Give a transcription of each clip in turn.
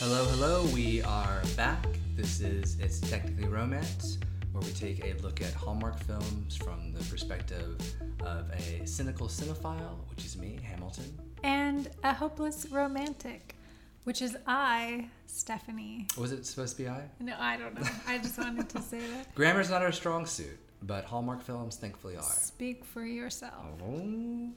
Hello, hello. We are back. This is It's Technically Romance, where we take a look at Hallmark films from the perspective of a cynical cinephile, which is me, Hamilton. And a hopeless romantic, which is I, Stephanie. Was it supposed to be I? No, I don't know. I just wanted to say that. Grammar's not our strong suit, but Hallmark films thankfully are. Speak for yourself. Oh.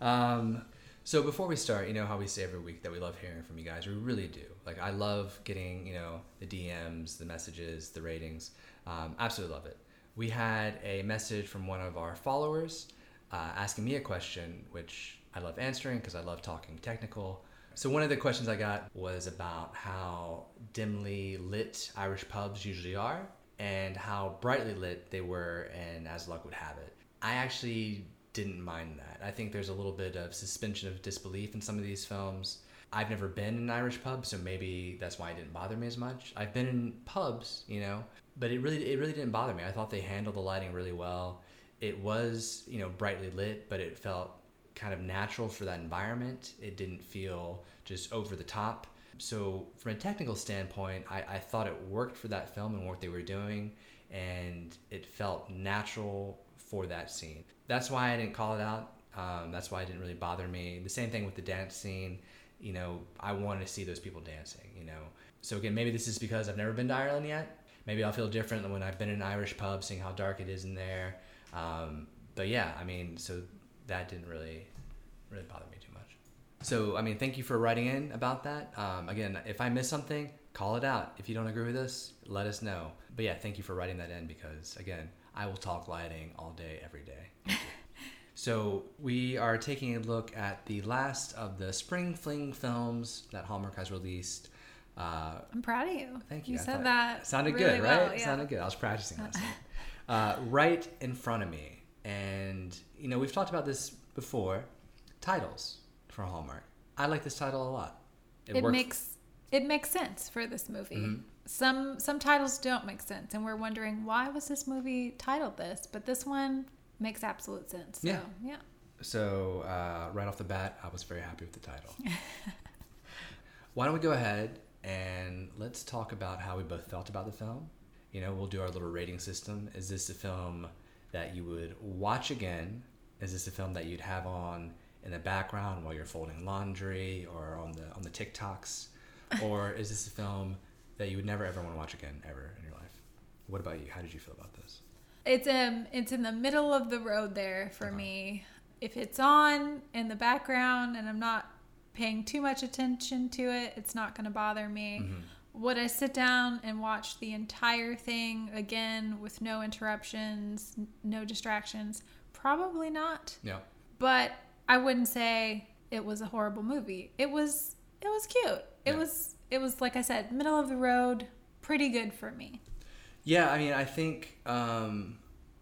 Um, so before we start, you know how we say every week that we love hearing from you guys. We really do. Like I love getting you know the DMs, the messages, the ratings. Um, absolutely love it. We had a message from one of our followers uh, asking me a question, which I love answering because I love talking technical. So one of the questions I got was about how dimly lit Irish pubs usually are and how brightly lit they were and As Luck Would Have It. I actually didn't mind that. I think there's a little bit of suspension of disbelief in some of these films. I've never been in an Irish pub, so maybe that's why it didn't bother me as much. I've been in pubs, you know, but it really it really didn't bother me. I thought they handled the lighting really well. It was, you know, brightly lit, but it felt kind of natural for that environment. It didn't feel just over the top. So from a technical standpoint, I, I thought it worked for that film and what they were doing, and it felt natural for that scene. That's why I didn't call it out. Um, that's why it didn't really bother me. The same thing with the dance scene. You know, I wanted to see those people dancing. You know, so again, maybe this is because I've never been to Ireland yet. Maybe I'll feel different when I've been in an Irish pub, seeing how dark it is in there. Um, but yeah, I mean, so that didn't really, really bother me too much. So I mean, thank you for writing in about that. Um, again, if I miss something, call it out. If you don't agree with us, let us know. But yeah, thank you for writing that in because again, I will talk lighting all day, every day. so we are taking a look at the last of the spring fling films that Hallmark has released. Uh, I'm proud of you. thank you. You I said that. Sounded really good, right? yeah. Sounded good. I was practicing last night. Uh, right in front of me, and you know we've talked about this before. Titles for Hallmark. I like this title a lot. It worked- makes it makes sense for this movie. Mm-hmm. Some some titles don't make sense, and we're wondering why was this movie titled this, but this one makes absolute sense. So, Yeah. yeah. So uh, right off the bat, I was very happy with the title. Why don't we go ahead and let's talk about how we both felt about the film? You know, we'll do our little rating system. Is this a film that you would watch again? Is this a film that you'd have on in the background while you're folding laundry or on the on the TikToks? Or is this a film that you would never ever want to watch again ever in your life? What about you? How did you feel about this? It's um it's in the middle of the road there for me. If it's on in the background and I'm not paying too much attention to it, it's not going to bother me. Would I sit down and watch the entire thing again with no interruptions, no distractions? Probably not. Yeah. But I wouldn't say it was a horrible movie. It was it was cute. It Yeah. was it was like I said, middle of the road, pretty good for me. Yeah, I mean, I think um,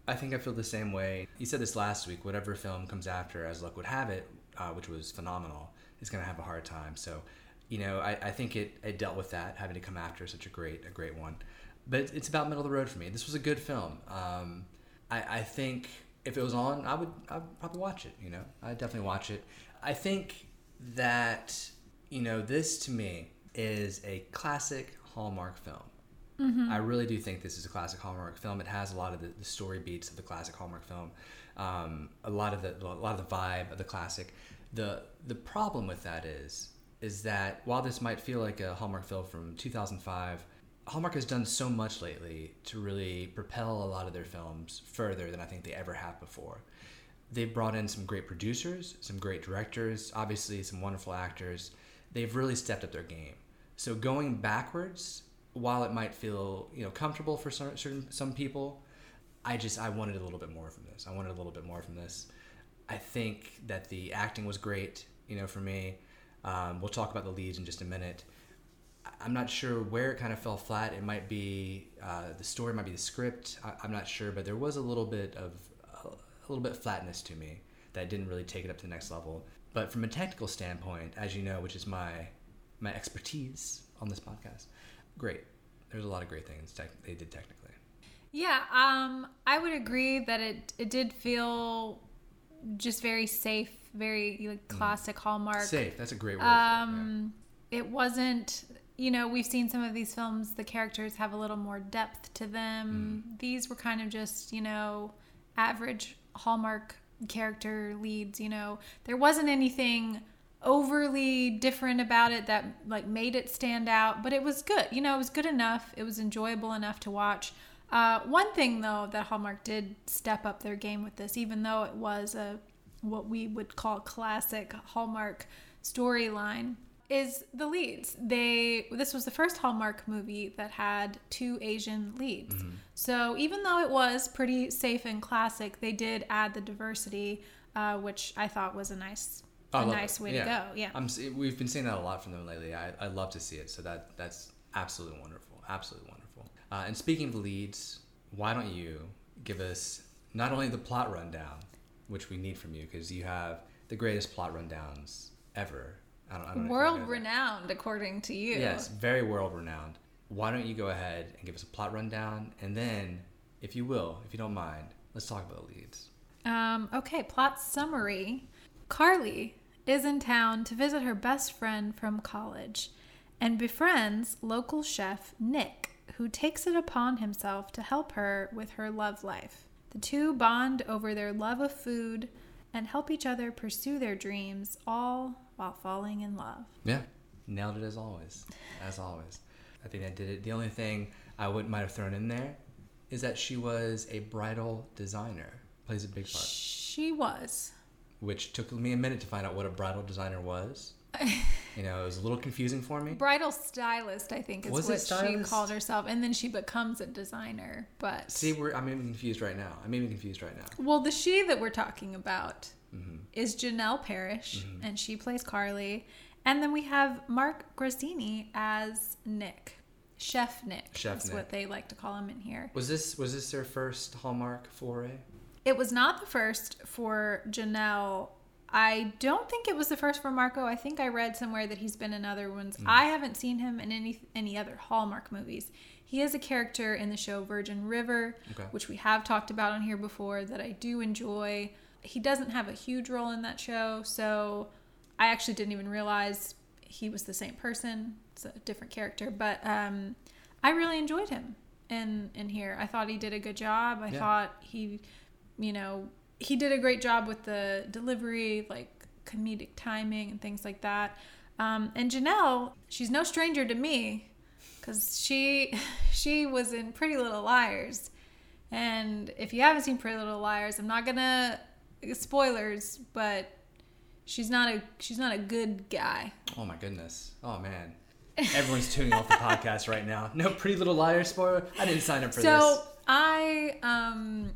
I think I feel the same way. You said this last week. Whatever film comes after, as luck would have it, uh, which was phenomenal, is going to have a hard time. So, you know, I, I think it, it dealt with that having to come after such a great a great one. But it's- about middle of the road for me. This was a good film. Um, I, I think if it was on, I would I'd probably watch it. You know, I'd definitely watch it. I think that you know this to me is a classic Hallmark film. I really do think this is a classic Hallmark film. It has a lot of the, the story beats of the classic Hallmark film, um, a lot of the a lot of the vibe of the classic. the The problem with that is is that while this might feel like a Hallmark film from 2005, Hallmark has done so much lately to really propel a lot of their films further than I think they ever have before. They've brought in some great producers, some great directors, obviously some wonderful actors. They've really stepped up their game. So going backwards, while it might feel you know comfortable for certain, certain some people, I just I wanted a little bit more from this. I wanted a little bit more from this. I think that the acting was great, you know, for me. Um, we'll talk about the leads in just a minute. I'm not sure where it kind of fell flat. It might be uh, the story, might be the script. I, I'm not sure, but there was a little bit of a little bit flatness to me that didn't really take it up to the next level. But from a technical standpoint, as you know, which is my my expertise on this podcast, great. There's a lot of great things tech- they did technically. Yeah, um, I would agree that it it did feel just very safe, very like classic Hallmark. Safe. That's a great word. for it, yeah. Um, it wasn't you know, we've seen some of these films, the characters have a little more depth to them. These were kind of just, you know, average Hallmark character leads, you know. There wasn't anything overly different about it that like made it stand out, but it was good. You know, it was good enough. It was enjoyable enough to watch. Uh, one thing though that Hallmark did step up their game with this, even though it was a what we would call classic Hallmark storyline, is the leads. They this was the first Hallmark movie that had two Asian leads. So even though it was pretty safe and classic, they did add the diversity, uh, which I thought was a nice I a nice it. way to go. Yeah. I'm, we've been seeing that a lot from them lately. I, I love to see it. So that that's absolutely wonderful. Absolutely wonderful. Uh, and speaking of leads, why don't you give us not only the plot rundown, which we need from you, because you have the greatest plot rundowns ever. I don't, I don't know if you World renowned, according to you. Yes, very world renowned. Why don't you go ahead and give us a plot rundown, and then, if you will, if you don't mind, let's talk about the leads. Um, okay, plot summary. Carly is in town to visit her best friend from college and befriends local chef Nick, who takes it upon himself to help her with her love life. The two bond over their love of food and help each other pursue their dreams, all while falling in love. Yeah, nailed it as always. As always, I think I did it. The only thing I would might have thrown in there is that she was a bridal designer. Plays a big part, She was. Which took me a minute to find out what a bridal designer was. you know, it was a little confusing for me. Bridal stylist, I think, is Was what she called herself. And then she becomes a designer. But See, we're, I'm even confused right now. I'm even confused right now. Well, the she that we're talking about Mm-hmm. is Janel Parrish, and she plays Carly. And then we have Mark Grazzini as Nick, Chef Nick. Chef is Nick. what they like to call him in here. Was this was this their first Hallmark foray? It was not the first for Janel. I don't think it was the first for Marco. I think I read somewhere that he's been in other ones. I haven't seen him in any any other Hallmark movies. He is a character in the show Virgin River, Okay. which we have talked about on here before that I do enjoy. He doesn't have a huge role in that show, so I actually didn't even realize he was the same person. It's a different character, but um, I really enjoyed him in in here. I thought he did a good job. I Yeah. thought he, you know, he did a great job with the delivery, like comedic timing and things like that. Um, and Janel, she's no stranger to me, because she she was in Pretty Little Liars. And if you haven't seen Pretty Little Liars, I'm not gonna spoilers, but she's not a she's not a good guy. Oh my goodness. Oh man. Everyone's tuning off the podcast right now. No Pretty Little Liars spoiler. I didn't sign up for this. so I um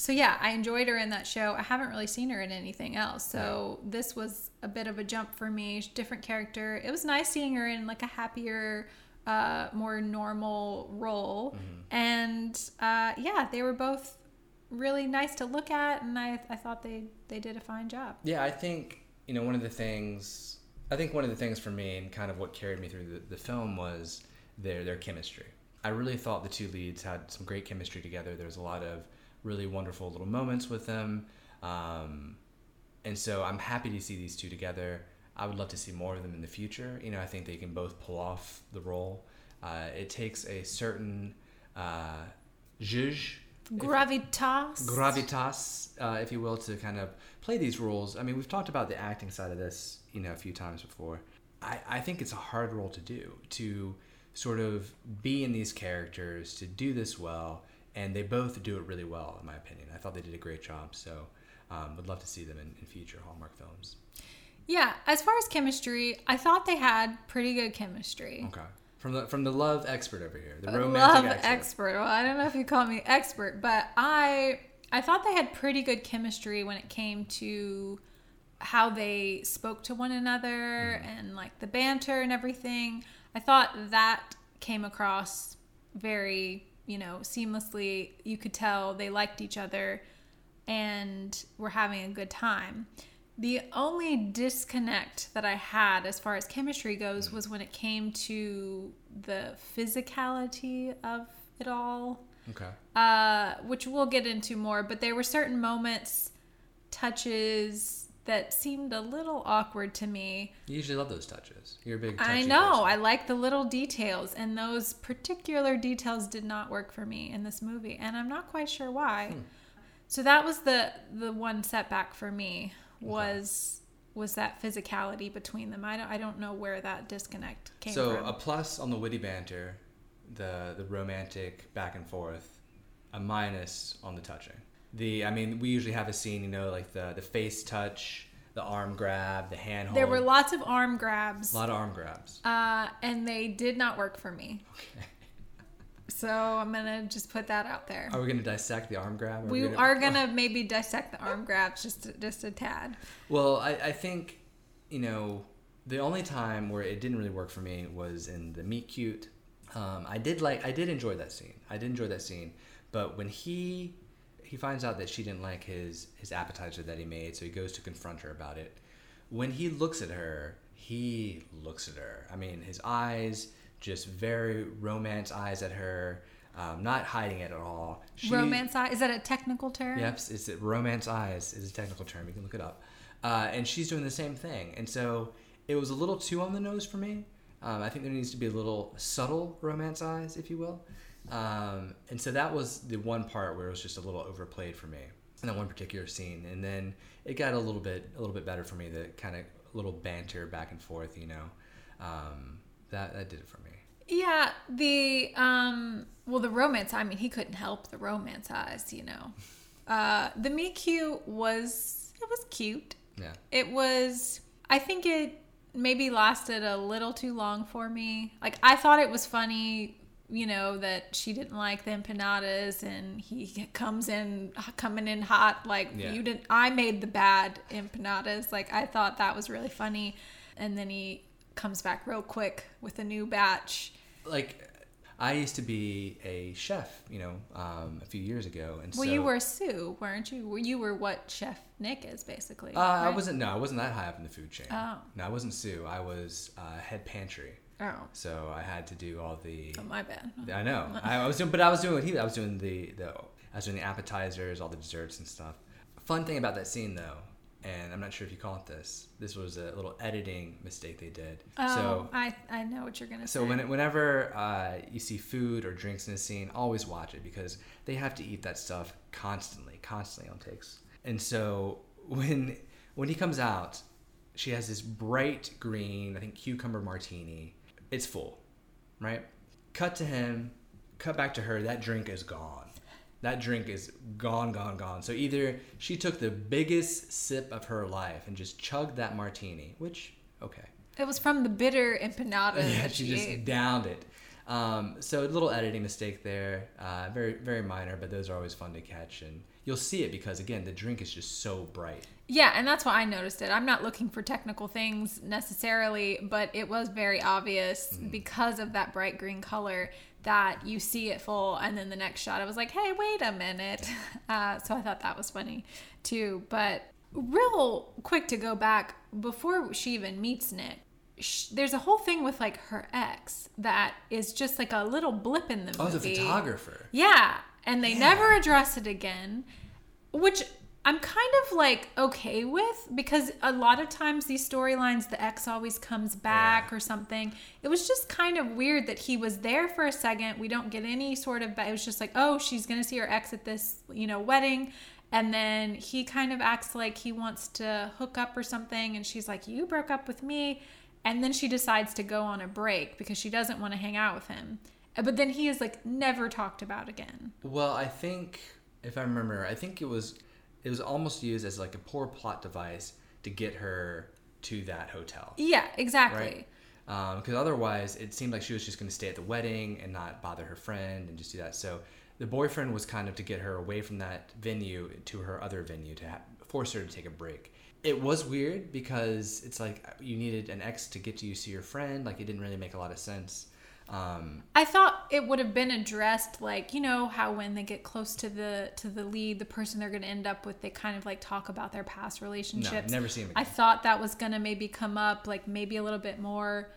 so yeah, I enjoyed her in that show. I haven't really seen her in anything else. So this was a bit of a jump for me. Different character. It was nice seeing her in like a happier uh more normal role. And uh yeah, they were both really nice to look at and I I thought they they did a fine job. Yeah, I think you know one of the things. I think one of the things for me and kind of what carried me through the, the film was their their chemistry. I really thought the two leads had some great chemistry together. There was a lot of really wonderful little moments with them, um, and so I'm happy to see these two together. I would love to see more of them in the future. You know, I think they can both pull off the role. Uh, it takes a certain uh, zhuzh, Gravitas. gravitas, uh, if you will, to kind of play these roles. I mean, we've talked about the acting side of this, you know, a few times before. I, I think it's a hard role to do, to sort of be in these characters, to do this well, and they both do it really well, in my opinion. I thought they did a great job, so um, would love to see them in, in future Hallmark films. Yeah, as far as chemistry, I thought they had pretty good chemistry. Okay. From the from the love expert over here, the love romantic expert. expert. Well, I don't know if you call me expert, but I I thought they had pretty good chemistry when it came to how they spoke to one another and like the banter and everything. I thought that came across very, you know, seamlessly. You could tell they liked each other and were having a good time. The only disconnect that I had as far as chemistry goes was when it came to the physicality of it all, Okay. uh, which we'll get into more. But there were certain moments, touches, that seemed a little awkward to me. You usually love those touches. You're a big. I know. person. I like the little details, and those particular details did not work for me in this movie, and I'm not quite sure why. Hmm. So that was the the one setback for me was was that physicality between them. I don't I don't know where that disconnect came So from. So a plus on the witty banter, the the romantic back and forth, a minus on the touching. The I mean, we usually have a scene, you know, like the the face touch, the arm grab, the hand hold. there were lots of arm grabs, a lot of arm grabs. uh, and they did not work for me. Okay. So I'm gonna just put that out there. Are we gonna dissect the arm grab? we gonna- are gonna maybe dissect the arm grabs just just a tad. Well, I, I think, you know, the only time where it didn't really work for me was in the meet cute. Um, I did like, I did enjoy that scene. I did enjoy that scene, but when he he finds out that she didn't like his his appetizer that he made, so he goes to confront her about it. When he looks at her, he looks at her. I mean, his eyes just very romance eyes at her, um, not hiding it at all. She- Romance eye is that a technical term? Yep, it's it, romance eyes is a technical term. You can look it up. Uh, and she's doing the same thing. And so it was a little too on the nose for me. Um, I think there needs to be a little subtle romance eyes, if you will. Um, and so that was the one part where it was just a little overplayed for me in that one particular scene. And then it got a little bit a little bit better for me. The kind of little banter back and forth, you know. Um, that that did it for me. Yeah, the um well the romance I mean he couldn't help the romance eyes, you know. Uh the me cute was it was cute. Yeah. It was I think it maybe lasted a little too long for me. Like I thought it was funny, you know, that she didn't like the empanadas and he comes in coming in hot like Yeah. you didn't I made the bad empanadas. Like I thought that was really funny and then he comes back real quick with a new batch. Like I used to be a chef, you know, um, a few years ago, and Well, so you were Sue, weren't you? You were what Chef Nick is basically. Uh, I wasn't. No, I wasn't that high up in the food chain. Oh. No, I wasn't Sue. I was uh, head pantry. Oh, So I had to do all the. oh my bad. I know. I, was doing, but I was doing what he. I was doing the the. I was doing the appetizers, all the desserts and stuff. Fun thing about that scene though, and I'm not sure if you caught this. This was a little editing mistake they did. Oh, so I I know what you're gonna say. so when, whenever uh, you see food or drinks in a scene, always watch it because they have to eat that stuff constantly, constantly on takes. And so when when he comes out, she has this bright green, I think cucumber martini. It's full, right? Cut to him, cut back to her. That drink is gone. That drink is gone, gone, gone. So either she took the biggest sip of her life and just chugged that martini, which okay, it was from the bitter empanada yeah, she she just ate. downed it. Um, so a little editing mistake there, uh, very very minor, but those are always fun to catch, and you'll see it because again the drink is just so bright. Yeah, and that's why I noticed it. I'm not looking for technical things necessarily, but it was very obvious Mm. because of that bright green color that you see it full, and then the next shot, I was like, "Hey, wait a minute!" Uh, so I thought that was funny too. But real quick to go back before she even meets Nick. There's a whole thing with like her ex that is just like a little blip in the movie. Oh, the photographer. Yeah, and they Yeah. never address it again, which I'm kind of like okay with because a lot of times these storylines, the ex always comes back Yeah. or something. It was just kind of weird that he was there for a second. We don't get any sort of. It was just like, oh, she's gonna see her ex at this, you know, wedding. And then he kind of acts like he wants to hook up or something. And she's like, You broke up with me. And then she decides to go on a break because she doesn't want to hang out with him. Uh, But then he is like never talked about again. Well, I think if I remember, I think it was it was almost used as like a poor plot device to get her to that hotel, Yeah, exactly. right? Because otherwise, it seemed like she was just going to stay at the wedding and not bother her friend and just do that. So the boyfriend was kind of to get her away from that venue to her other venue to ha- force her to take a break. It was weird because it's like you needed an ex to get you to see your friend. Like it didn't really make a lot of sense. Um, I thought it would have been addressed like, you know, how when they get close to the to the lead, the person they're going to end up with, they kind of like talk about their past relationships. never seen I thought that was going to maybe come up like maybe a little bit more.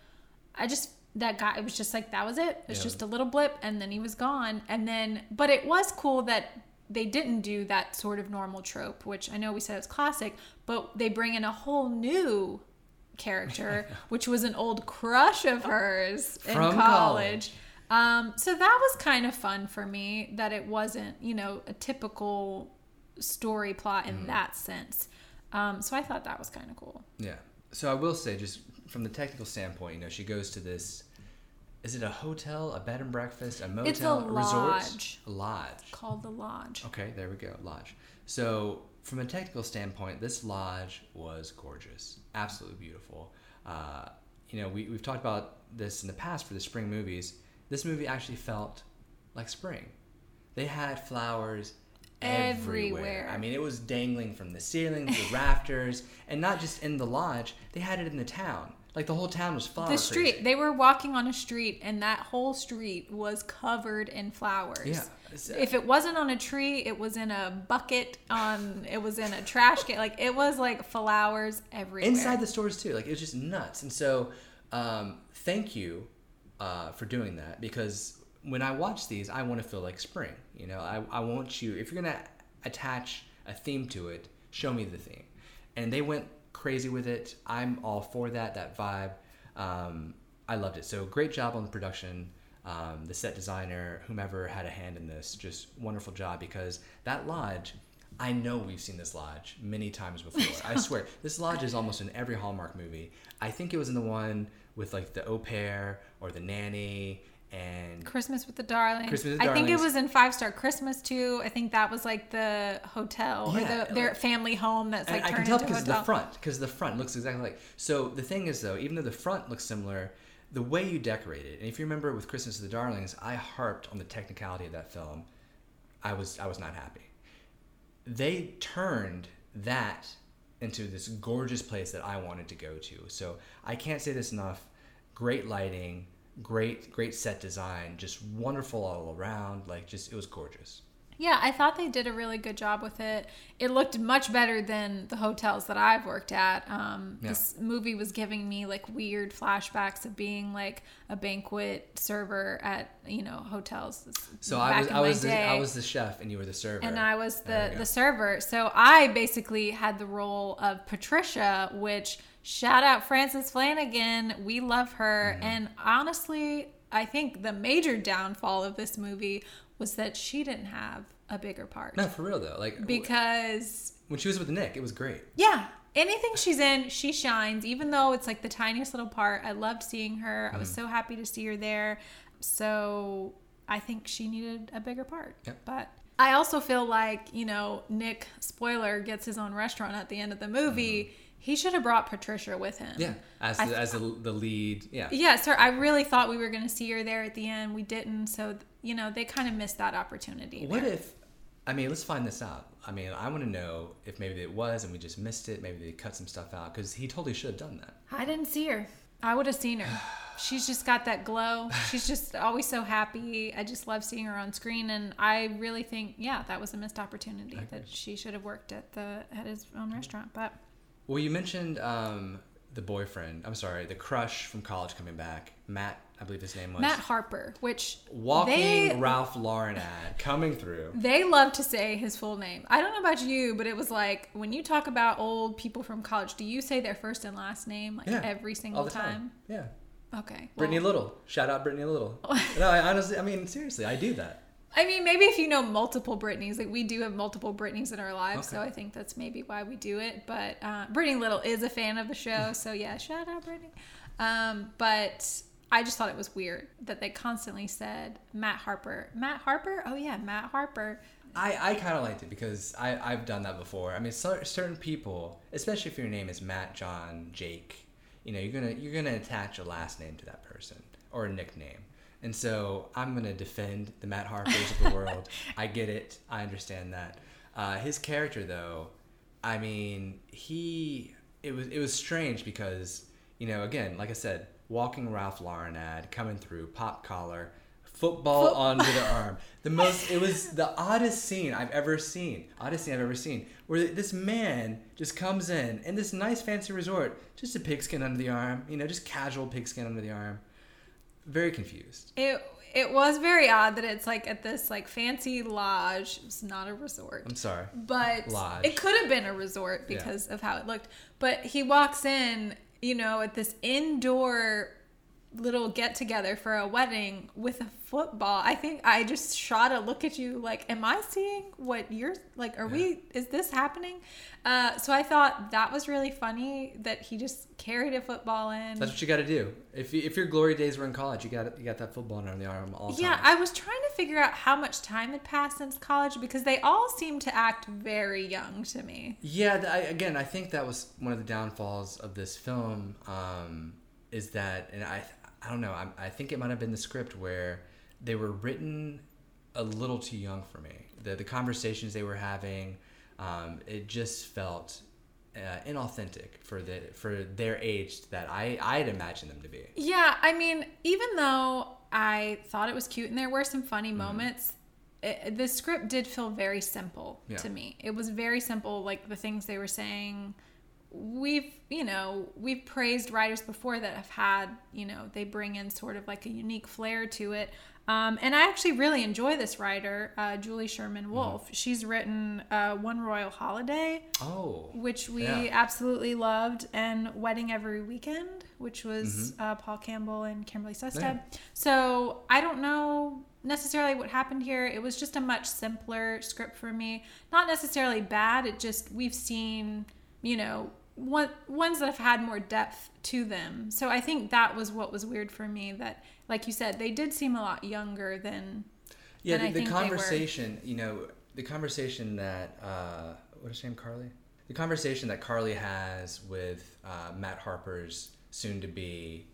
I just that guy it was just like that was it. It's Yeah. just a little blip and then he was gone. And then but it was cool that they didn't do that sort of normal trope, which I know we said it's classic, but they bring in a whole new character, which was an old crush of hers in college. college. Um, so that was kind of fun for me that it wasn't, you know, a typical story plot in that sense. Um, so I thought that was kind of cool. Yeah. So I will say, just from the technical standpoint, you know, she goes to this. Is it a hotel, a bed and breakfast, a motel, It's a resort? lodge. A lodge. Called the Lodge. Okay, there we go, lodge. So from a technical standpoint, this lodge was gorgeous, absolutely beautiful. Uh, you know, we we've talked about this in the past for the spring movies. This movie actually felt like spring. They had flowers everywhere. Everywhere. I mean, it was dangling from the ceiling, the rafters, and not just in the lodge. They had it in the town. Like the whole town was flower The street. crazy. They were walking on a street, and that whole street was covered in flowers. Yeah. If it wasn't on a tree, it was in a bucket. On it was in a trash can. Like it was like flowers everywhere. inside the stores too. Like it was just nuts. And so, um, thank you uh, for doing that because when I watch these, I want to feel like spring. You know, I, I want you if you're gonna attach a theme to it, show me the theme. And they went crazy with it. I'm all for that. That vibe. Um, I loved it. So great job on the production. Um, the set designer, whomever had a hand in this, just wonderful job because that lodge. I know we've seen this lodge many times before. I swear, this lodge is almost in every Hallmark movie. I think it was in the one with like the au pair or the nanny and Christmas with the Darlings. Christmas with the I think it was in Five Star Christmas too. I think that was like the hotel Yeah, or the, their like- family home that's like I can tell because the front, because the front looks exactly like. So the thing is, though, even though the front looks similar, the way you decorate it, and if you remember with Christmas of the Darlings, I harped on the technicality of that film. I was I was not happy. They turned that into this gorgeous place that I wanted to go to. So I can't say this enough. Great lighting, great great set design, just wonderful all around. Like just it was gorgeous. Yeah, I thought they did a really good job with it. It looked much better than the hotels that I've worked at. Um, Yeah. This movie was giving me like weird flashbacks of being like a banquet server at you know hotels. So I was I was the, I was the chef and you were the server. and I was the the server. So I basically had the role of Patricia, which shout out Frances Flanagan. We love her. Mm-hmm. And honestly, I think the major downfall of this movie was that she didn't have a bigger part. No, for real though. Like Because when she was with Nick, it was great. yeah, anything she's in, she shines. Even though it's like the tiniest little part, I loved seeing her. I was Mm. so happy to see her there. So I think she needed a bigger part. Yep. But I also feel like you know Nick spoiler gets his own restaurant at the end of the movie. He should have brought Patricia with him. Yeah, as the, as the, the lead. Yeah. Yeah, sir. I really thought we were going to see her there at the end. We didn't. So, you know, they kind of missed that opportunity. What there. if? I mean, let's find this out. I mean, I want to know if maybe it was and we just missed it. Maybe they cut some stuff out because he totally should have done that. I didn't see her. I would have seen her. She's just got that glow. She's just always so happy. I just love seeing her on screen, and I really think, yeah, that was a missed opportunity that she should have worked at the at his own restaurant. But Well, you mentioned um, the boyfriend. I'm sorry, the crush from college coming back. Matt, I believe his name was. Matt Harper, which Walking they Ralph Lauren ad coming through. they love to say his full name. I don't know about you, but it was like when you talk about old people from college, do you say their first and last name like Yeah, every single time? time. Yeah. Okay. Brittany well- Little. Shout out Brittany Little. no, I honestly, I mean, seriously, I do that. I mean, maybe if you know multiple Britneys, like we do have multiple Britneys in our lives, so I think that's maybe why we do it. But uh, Brittany Little is a fan of the show, so yeah, shout out Brittany. Um, but I just thought it was weird that they constantly said Matt Harper. Matt Harper? Oh yeah, Matt Harper. I, I kind of liked it because I, I've done that before. I mean, cer- certain people, especially if your name is Matt, John, Jake, you know, you're gonna you're gonna attach a last name to that person or a nickname. And so I'm gonna defend the Matt Harpers of the world. I get it. I understand that. Uh, his character, though, I mean, he it was it was strange because you know, again, like I said, walking Ralph Lauren ad coming through, pop collar, football Foot- onto the arm. The most it was the oddest scene I've ever seen. Oddest scene I've ever seen. Where this man just comes in in this nice fancy resort, just a pigskin under the arm, you know, just casual pigskin under the arm. Very confused. It it was very odd that it's like at this like fancy lodge. It's not a resort. I'm sorry. But Lodge. it could have been a resort Yeah. because of how it looked. But he walks in, you know, at this indoor little get together for a wedding with a football. I think I just shot a look at you like, am I seeing what you're like? Are we, is this happening? Uh, so I thought that was really funny that he just carried a football in. That's what you got to do. If you, if your glory days were in college, you got you got that football on the arm all the Yeah, time. I was trying to figure out how much time had passed since college because they all seem to act very young to me. Yeah, th- I, again, I think that was one of the downfalls of this film. Um, is that, and I, I don't know. I, I think it might have been the script where they were written a little too young for me. The the conversations they were having, um, it just felt uh, inauthentic for the for their age that I I'd imagine them to be. Yeah, I mean, even though I thought it was cute and there were some funny Mm-hmm. moments, it, the script did feel very simple Yeah. to me. It was very simple, like the things they were saying. We've, you know, we've praised writers before that have had, you know, they bring in sort of like a unique flair to it. Um, and I actually really enjoy this writer, uh, Julie Sherman Mm-hmm. She's written uh, One Royal Holiday, Oh, which we Yeah. absolutely loved, and Wedding Every Weekend, which was Mm-hmm. uh, Paul Campbell and Kimberly Sustad. So I don't know necessarily what happened here. It was just a much simpler script for me. Not necessarily bad. It just we've seen, you know, one ones that have had more depth to them. So I think that was what was weird for me. That, like you said, they did seem a lot younger than. Yeah, than the, I the think they were. conversation, you know, the conversation that uh, what is her name, Carly? The conversation that Carly has with uh, Matt Harper's soon-to-be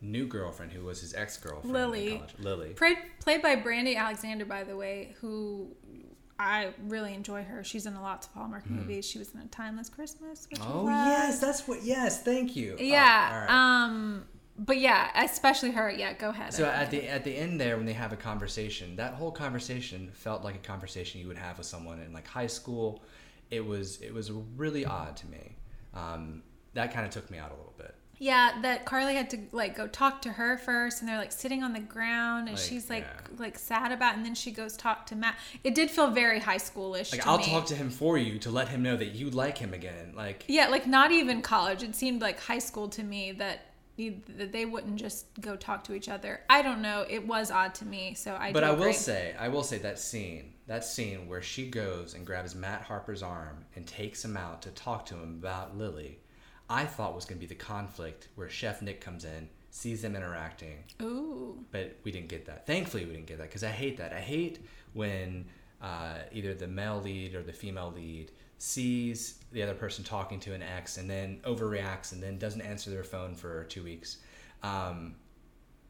new girlfriend, who was his ex-girlfriend, Lily. college. Lily. Played, played by Brandy Alexander, by the way, who I really enjoy her. She's in a lots of Hallmark movies. She was in A Timeless Christmas. Which. Oh yes, that's what. Yes, thank you. Oh, Yeah. Um. But yeah, especially her. Yeah. Go ahead. So at the at the end there, when they have a conversation, that whole conversation felt like a conversation you would have with someone in like high school. It was it was really odd to me. Um, that kind of took me out a little bit. Yeah, that Carly had to like go talk to her first, and they're like sitting on the ground, and Like, she's like yeah. like sad about, it, and then she goes talk to Matt. It did feel very high schoolish. Like I'll me. talk to him for you to let him know that you like him again. Like Yeah, like not even college. It seemed like high school to me that you- that they wouldn't just go talk to each other. I don't know. It was odd to me. So I. But I will say, I will say that scene, that scene where she goes and grabs Matt Harper's arm and takes him out to talk to him about Lily, I thought was going to be the conflict where Chef Nick comes in, sees them interacting, Ooh. but we didn't get that. Thankfully, we didn't get that because I hate that. I hate when uh, either the male lead or the female lead sees the other person talking to an ex and then overreacts and then doesn't answer their phone for two weeks. Um,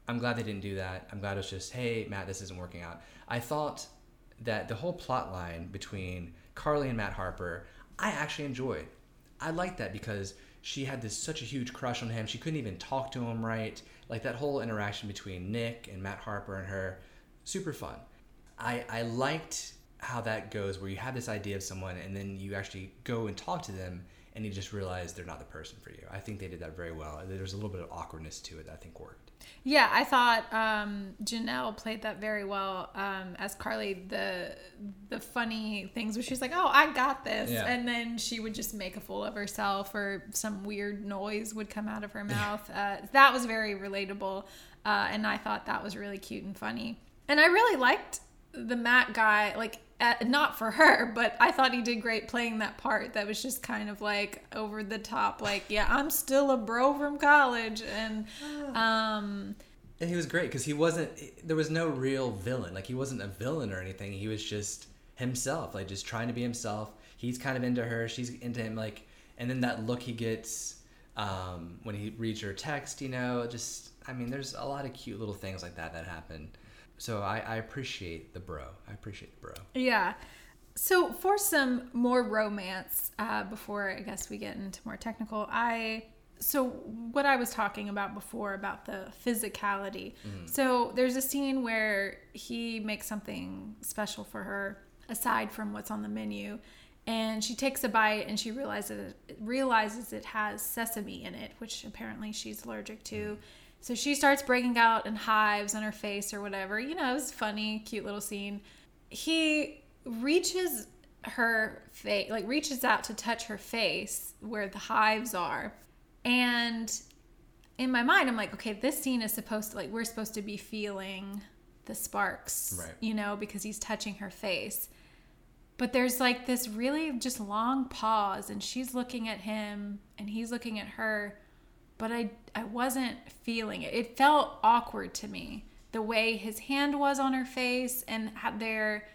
I'm glad they didn't do that. I'm glad it was just, hey, Matt, this isn't working out. I thought that the whole plot line between Carly and Matt Harper, I actually enjoyed. I liked that because she had this such a huge crush on him. She couldn't even talk to him right. Like that whole interaction between Nick and Matt Harper and her, super fun. I, I liked how that goes where you have this idea of someone and then you actually go and talk to them and you just realize they're not the person for you. I think they did that very well. There's a little bit of awkwardness to it that I think worked. Yeah, I thought um, Janel played that very well um, as Carly. The the funny things where she's like, "Oh, I got this," Yeah. and then she would just make a fool of herself, or some weird noise would come out of her mouth. Uh, that was very relatable, uh, and I thought that was really cute and funny. And I really liked the Matt guy, like uh, not for her, but I thought he did great playing that part. That was just kind of like over the top, like, yeah, I'm still a bro from college, and um, And he was great because he wasn't. There was no real villain. Like he wasn't a villain or anything. He was just himself. Like just trying to be himself. He's kind of into her. She's into him. Like, and then that look he gets um, when he reads her text. You know, just I mean, there's a lot of cute little things like that that happen. So I, I appreciate the bro. I appreciate the bro. Yeah. So for some more romance, uh, before I guess we get into more technical, I so what I was talking about before about the physicality. So there's a scene where he makes something special for her aside from what's on the menu. And she takes a bite and she realizes realizes it has sesame in it, which apparently she's allergic to. So she starts breaking out in hives on her face or whatever. You know, it was funny, cute little scene. He reaches her face, like reaches out to touch her face where the hives are. And in my mind, I'm like, okay, this scene is supposed to, like, we're supposed to be feeling the sparks, Right. you know, because he's touching her face. But there's like this really just long pause, and she's looking at him, and he's looking at her. But I, I wasn't feeling it. It felt awkward to me. The way his hand was on her face and their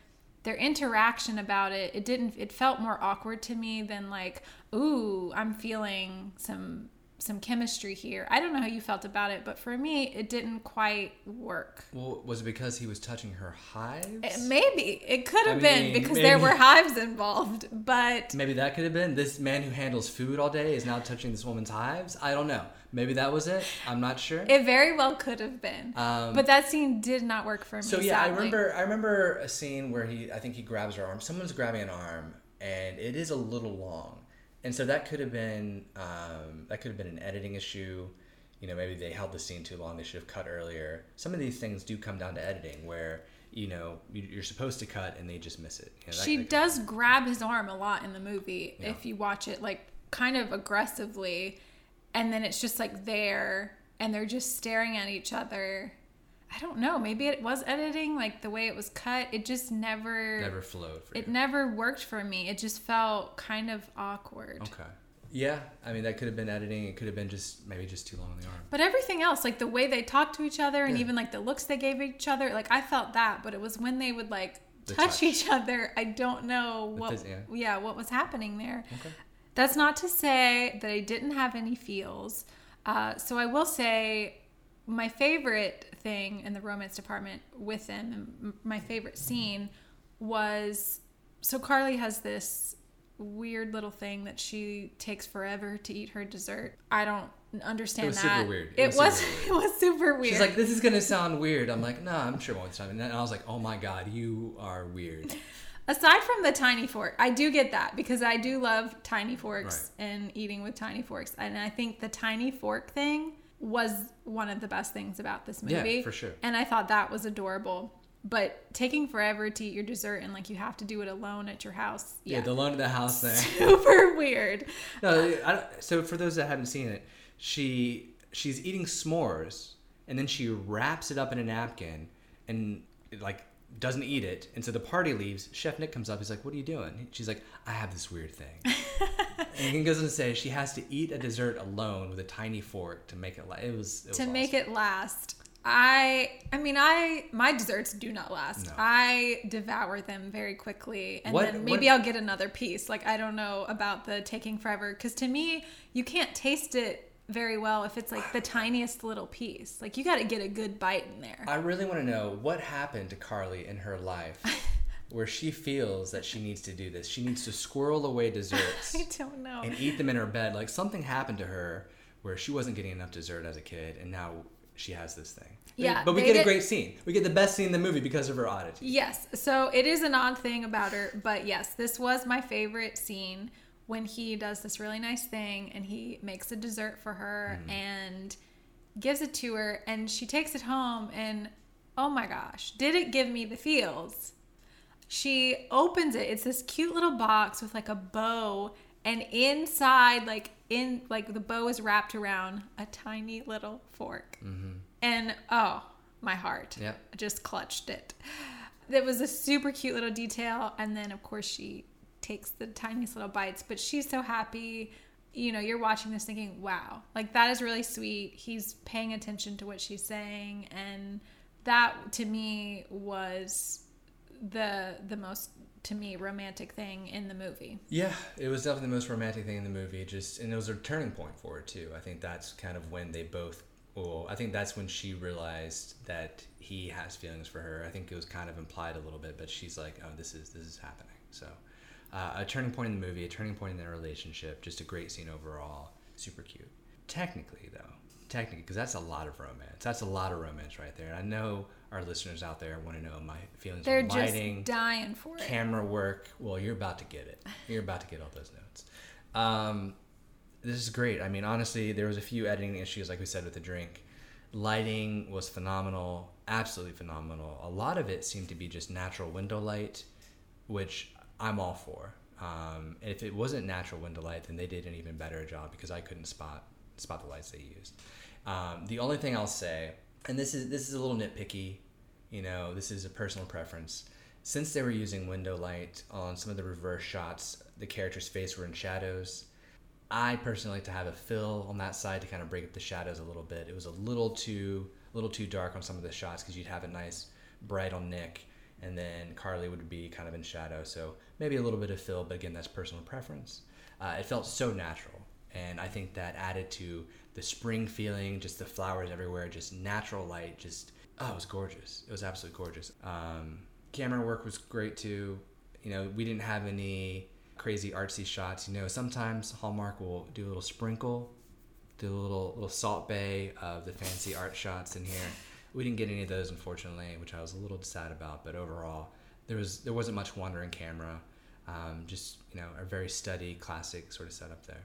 their interaction about it, it didn't. It felt more awkward to me than like, ooh, I'm feeling some some chemistry here. I don't know how you felt about it, but for me, it didn't quite work. Well, was it because he was touching her hives? It- maybe it could have I been mean, because there were hives involved, but Maybe that could have been this man who handles food all day is now touching this woman's hives. I don't know. Maybe that was it. I'm not sure. it very well could have been. Um, but that scene did not work for me. So yeah, I remember. I remember a scene where he. I think he grabs her arm. Someone's grabbing an arm, and it is a little long. And so that could have been. Um, that could have been an editing issue. You know, maybe they held the scene too long. They should have cut earlier. Some of these things do come down to editing, where you know you- you're supposed to cut and they just miss it. You know, She does grab his arm a lot in the movie Yeah. if you watch it like kind of aggressively and then it's just like there and they're just staring at each other. I don't know, maybe it was editing like the way it was cut. It just never never flowed for it you. never worked for me. It just felt kind of awkward. Okay. Yeah, I mean that could have been editing. It could have been just maybe just too long on the arm. But everything else, like the way they talked to each other and Yeah. even like the looks they gave each other, like I felt that, but it was when they would like touch, touch. each other, I don't know what yeah. yeah, what was happening there. Okay. That's not to say that I didn't have any feels. Uh, so I will say my favorite thing in the romance department with them, and my favorite scene was so Carly has this weird little thing that she takes forever to eat her dessert. I don't understand It was that. super weird. It, It was, was super it was super weird. She's like, "This is gonna sound weird." I'm like, "No, I'm sure it won't sound." And I was like, "Oh my god, you are weird." Aside from the tiny fork, I do get that because I do love tiny forks and eating with tiny forks. And I think the tiny fork thing was one of the best things about this movie. Yeah, for sure. And I thought that was adorable. But taking forever to eat your dessert and like you have to do it alone at your house. Yeah, Yeah. the loan to the house there. Super weird. No, so for those that haven't seen it, she she's eating s'mores and then she wraps it up in a napkin and like doesn't eat it. And so the party leaves. Chef Nick comes up. He's like, "What are you doing?" She's like, "I have this weird thing." and he goes on to say she has to eat a dessert alone with a tiny fork to make it. last. it was, it was to make it last. I I mean I my desserts do not last. No. I devour them very quickly and What- then maybe what- I'll get another piece. Like I don't know about the taking forever cuz to me you can't taste it very well if it's like the tiniest little piece. Like you got to get a good bite in there. I really want to know what happened to Carly in her life where she feels that she needs to do this. She needs to squirrel away desserts. I don't know. and eat them in her bed. Like something happened to her where she wasn't getting enough dessert as a kid, and now she has this thing. Yeah, but we get a great scene. We get the best scene in the movie because of her oddity. Yes. So it is an odd thing about her, but yes, this was my favorite scene when he does this really nice thing and he makes a dessert for her mm-hmm. and gives it to her and she takes it home and oh my gosh, did it give me the feels? She opens it. It's this cute little box with like a bow and inside like in like the bow is wrapped around a tiny little fork. Mm-hmm. And oh, my heart. Yep. I just clutched it. It was a super cute little detail. And then, of course, she takes the tiniest little bites, but she's so happy. You know, you're watching this thinking, wow, like that is really sweet. He's paying attention to what she's saying. And that to me was the the most to me romantic thing in the movie. Yeah, it was definitely the most romantic thing in the movie. Just and it was a turning point for her too. I think that's kind of when they both. Well, I think that's when she realized that he has feelings for her. I think it was kind of implied a little bit, but she's like, "Oh, this is this is happening." So, uh, a turning point in the movie, a turning point in their relationship. Just a great scene overall. Super cute. Technically, though, technically, because that's a lot of romance. That's a lot of romance right there. And I know our listeners out there want to know my feelings They're on just lighting dying for it. camera work. Well, you're about to get it. You're about to get all those notes. Um, this is great. I mean, honestly, there was a few editing issues, like we said with the drink. Lighting was phenomenal, absolutely phenomenal. A lot of it seemed to be just natural window light, which I'm all for. Um, and if it wasn't natural window light, then they did an even better job because I couldn't spot spot the lights they used. Um, the only thing I'll say, and this is this is a little nitpicky, you know, this is a personal preference. Since they were using window light on some of the reverse shots, the character's face were in shadows. I personally like to have a fill on that side to kind of break up the shadows a little bit. It was a little too a little too dark on some of the shots because you'd have a nice bright on Nick, and then Carly would be kind of in shadow. So maybe a little bit of fill, but again, that's personal preference. Uh, it felt so natural, and I think that added to the spring feeling, just the flowers everywhere, just natural light, just oh, it was gorgeous. It was absolutely gorgeous. Um, camera work was great too. You know, we didn't have any crazy artsy shots. You know, sometimes Hallmark will do a little sprinkle, do a little little Salt Bae of the fancy art shots in here. We didn't get any of those, unfortunately, which I was a little sad about. But overall, there was there wasn't much wandering camera. Um, just you know, a very steady, classic sort of setup there.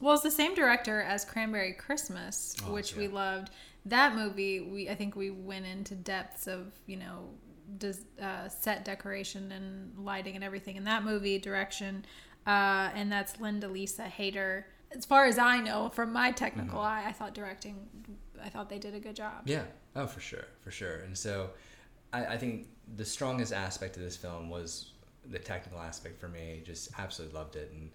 Well, it's the same director as Cranberry Christmas, Oh, which yeah. we loved. That movie, we I think we went into depths of you know des- uh, set decoration and lighting and everything in that movie direction, uh, and that's Linda Lisa Hayter. As far as I know, from my technical Mm-hmm. eye, I thought directing, I thought they did a good job. Yeah. Oh, for sure, for sure. And so, I, I think the strongest aspect of this film was the technical aspect for me. Just absolutely loved it, and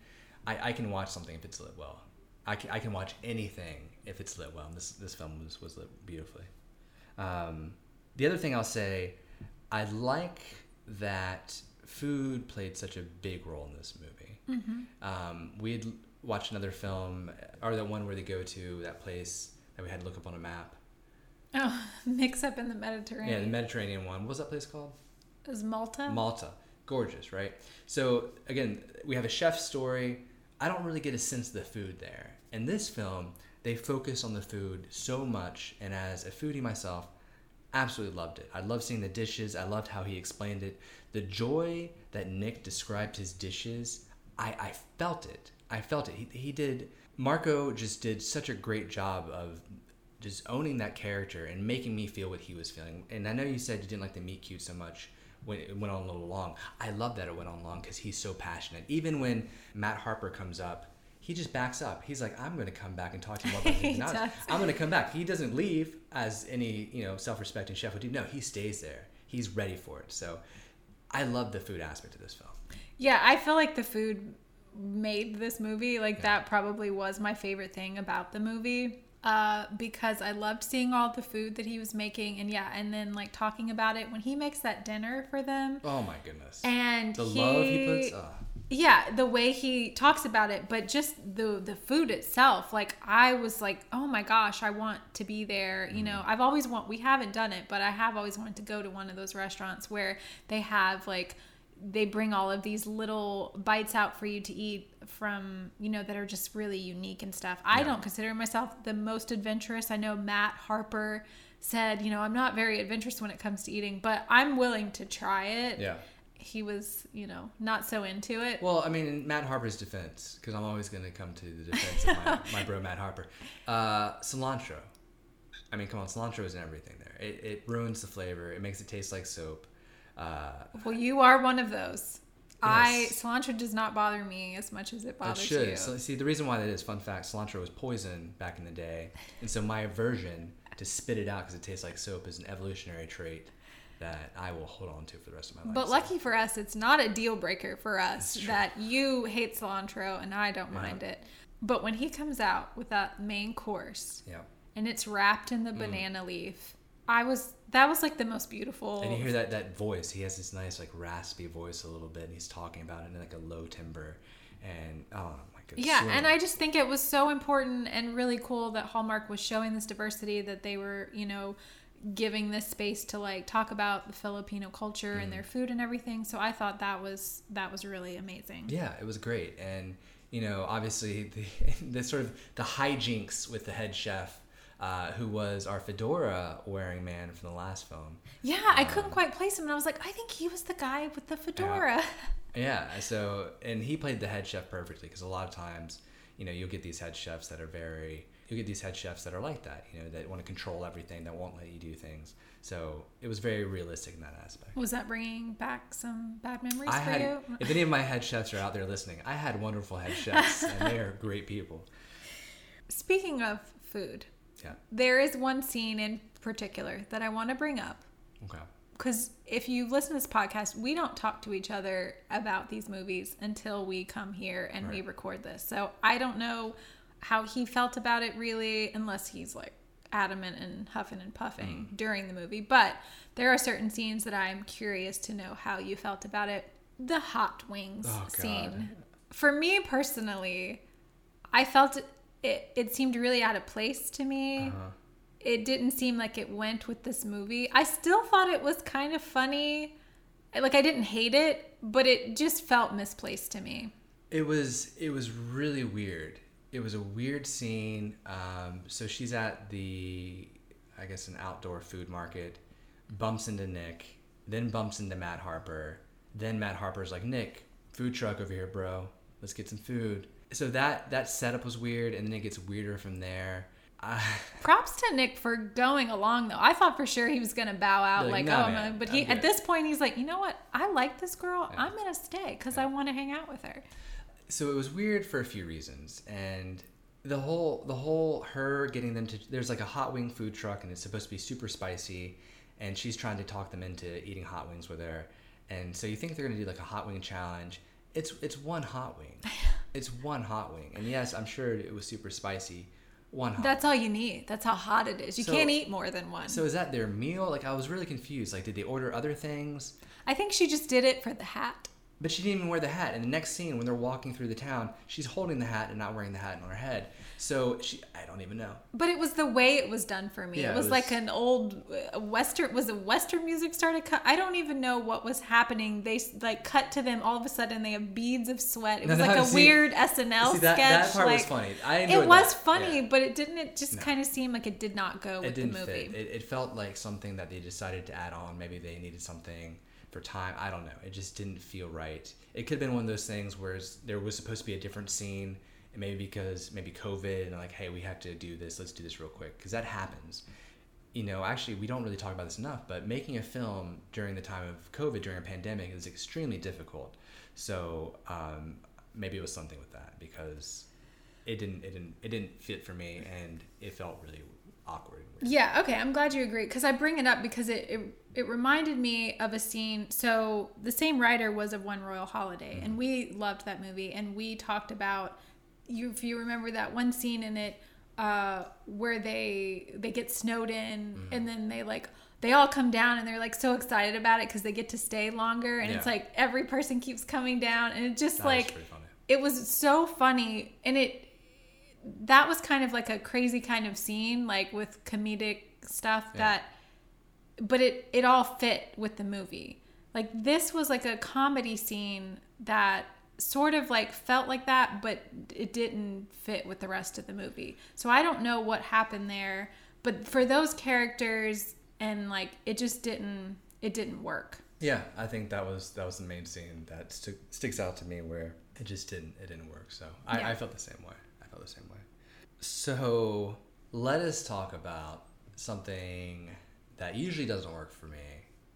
I, I can watch something if it's lit well. I can, I can watch anything if it's lit well. And this this film was was lit beautifully. Um, the other thing I'll say, I like that food played such a big role in this movie. Um, we had watched another film, or that one where they go to that place that we had to look up on a map. Oh, mix up in the Mediterranean. Yeah, the Mediterranean one. What was that place called? Is Malta? Malta. Gorgeous, right? So again, we have a chef's story. I don't really get a sense of the food there. In this film, they focus on the food so much, and as a foodie myself, absolutely loved it. I loved seeing the dishes. I loved how he explained it. The joy that Nick described his dishes, I, I felt it. I felt it. He, he did. Marco just did such a great job of just owning that character and making me feel what he was feeling. And I know you said you didn't like the meet cute so much when it went on a little long. I love that it went on long because he's so passionate. Even when Matt Harper comes up, he just backs up. He's like, "I'm going to come back and talk to you about the I'm going to come back." He doesn't leave as any you know self-respecting chef would do. No, he stays there. He's ready for it. So, I love the food aspect of this film. Yeah, I feel like the food made this movie. Like that probably was my favorite thing about the movie. Uh, because I loved seeing all the food that he was making and yeah, and then like talking about it when he makes that dinner for them. Oh my goodness. And the he, love he puts. Oh. yeah the way he talks about it but just the the food itself like i was like oh my gosh i want to be there you know i've always want we haven't done it but i have always wanted to go to one of those restaurants where they have like they bring all of these little bites out for you to eat from you know that are just really unique and stuff i Yeah. don't consider myself the most adventurous i know matt harper said you know i'm not very adventurous when it comes to eating but i'm willing to try it Yeah. he was, you know, not so into it. Well, I mean, in Matt Harper's defense, because I'm always going to come to the defense of my, my bro Matt Harper. Uh, cilantro. I mean, come on, cilantro is in everything there. It, it ruins the flavor. It makes it taste like soap. Uh, Well, you are one of those. I cilantro does not bother me as much as it it bothers should. you. So, see, the reason why that is, fun fact, cilantro was poison back in the day. And so my aversion to spit it out because it tastes like soap is an evolutionary trait that I will hold on to for the rest of my life. but lucky for us, it's not a deal breaker for us that you hate cilantro and I don't Yeah. mind it. But when he comes out with that main course Yeah. and it's wrapped in the banana leaf, I was that was like the most beautiful. And you hear that that voice. He has this nice like raspy voice a little bit, and he's talking about it in like a low timbre. And oh my goodness. Yeah, so- and I just think it was so important and really cool that Hallmark was showing this diversity that they were, you know, giving this space to like talk about the Filipino culture and their mm. food and everything. So I thought that was that was really amazing. Yeah, it was great, and you know, obviously the the sort of the hijinks with the head chef. Uh, who was our fedora wearing man from the last film? Yeah, I couldn't quite place him and I was like, I think he was the guy with the fedora. Yeah, so and he played the head chef perfectly because a lot of times, you know, you'll get these head chefs that are very you get these head chefs that are like that, you know, that want to control everything, that won't let you do things. So it was very realistic in that aspect. Was that bringing back some bad memories I for had, you? if any of my head chefs are out there listening, I had wonderful head chefs, and they are great people. Speaking of food, Yeah. there is one scene in particular that I want to bring up Okay. because if you listen to this podcast, we don't talk to each other about these movies until we come here and we record this. So I don't know how he felt about it really, unless he's like adamant and huffing and puffing Mm. during the movie. But there are certain scenes that I'm curious to know how you felt about it. The hot wings Oh, scene. For me personally, I felt it, it, seemed really out of place to me Uh-huh. it didn't seem like it went with this movie. I still thought it was kind of funny. Like I didn't hate it, but it just felt misplaced to me. It was it was really weird. It was a weird scene. Um, so she's at the, I guess, an outdoor food market, bumps into Nick, then bumps into Matt Harper. Then Matt Harper's like, Nick, food truck over here, bro. Let's get some food. So that that setup was weird, and then it gets weirder from there. I, Props to Nick for going along though. I thought for sure he was gonna bow out, Like, like, "Nah, oh, man, gonna, but he at this point he's like, you know what? I like this girl. Yeah. I'm gonna stay because I want to hang out with her. so it was weird for a few reasons and the whole the whole her getting them to there's like a hot wing food truck and it's supposed to be super spicy and she's trying to talk them into eating hot wings with her and so you think they're going to do like a hot wing challenge it's it's one hot wing it's one hot wing and yes i'm sure it was super spicy one hot That's all you need. That's how hot it is. You So- can't eat more than one. so is that their meal like i was really confused like did they order other things I think she just did it for the hat. But she didn't even wear the hat. In the next scene, when they're walking through the town, she's holding the hat and not wearing the hat on her head. So she, I don't even know. But it was the way it was done for me. Yeah, it, it was was- like an old uh, western. Was a western music started? Cut. I don't even know what was happening. They like cut to them. All of a sudden, they have beads of sweat. It was no, like a see- weird SNL See, that, sketch. that part like, was funny. I enjoyed It was that. funny, Yeah. but it didn't. It just No. kind of seemed like it did not go with the movie. It, it felt like something that they decided to add on. Maybe they needed something for time. I don't know. It just didn't feel right. It could have been one of those things where there was supposed to be a different scene, and maybe because maybe COVID and like, hey, we have to do this. Let's do this real quick because that happens. You know, actually, we don't really talk about this enough, but making a film during the time of COVID, during a pandemic, is extremely difficult. So um, maybe it was something with that because it didn't, it didn't, it didn't fit for me, and it felt really awkward. Yeah, okay, I'm glad you agree because I bring it up because it, it it reminded me of a scene. So the same writer was of One Royal Holiday, and we loved that movie, and we talked about you if you remember that one scene in it uh, where they they get snowed in, and then they like they all come down and they're like so excited about it because they get to stay longer, and it's like every person keeps coming down, and it just That like it was so funny and it that was kind of like a crazy kind of scene like with comedic stuff Yeah. that but it it all fit with the movie. Like this was like a comedy scene that sort of like felt like that but it didn't fit with the rest of the movie so i don't know what happened there but for those characters and like it just didn't it didn't work Yeah, I think that was that was the main scene that stu- sticks out to me where it just didn't it didn't work. So I, Yeah. I felt the same way. I felt the same way. So let us talk about something that usually doesn't work for me,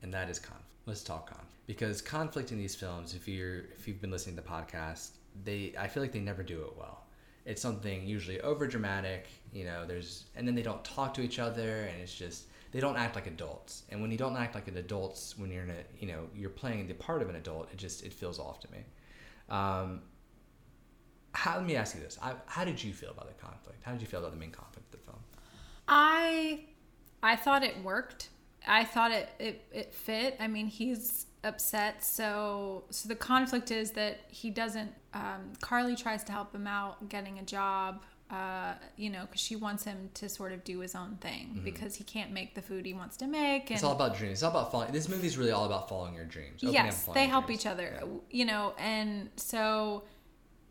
and that is conflict. Let's talk conflict because conflict in these films, if you're if you've been listening to the podcast, they I feel like they never do it well. It's something usually over dramatic, you know. There's and then they don't talk to each other, and it's just they don't act like adults. And when you don't act like an adults, when you're in a you know you're playing the part of an adult, it just it feels off to me. Um, how, let me ask you this: I, How did you feel about the conflict? How did you feel about the main conflict of the film? I I thought it worked. I thought it, it it fit. I mean, he's upset. So so the conflict is that he doesn't. Um, Carly tries to help him out getting a job. Uh, you know, because she wants him to sort of do his own thing because he can't make the food he wants to make. And It's all about dreams. It's all about following. This movie is really all about following your dreams. opening up and yes they help dreams. each other Yeah. you know and so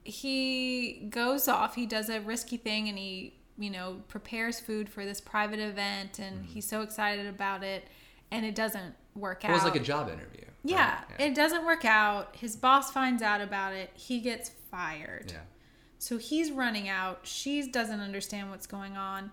he goes off he does a risky thing and he you know prepares food for this private event and Mm-hmm. he's so excited about it and it doesn't work out. It was like a job interview. right? yeah, it doesn't work out his boss finds out about it he gets fired yeah. So he's running out. She doesn't understand what's going on.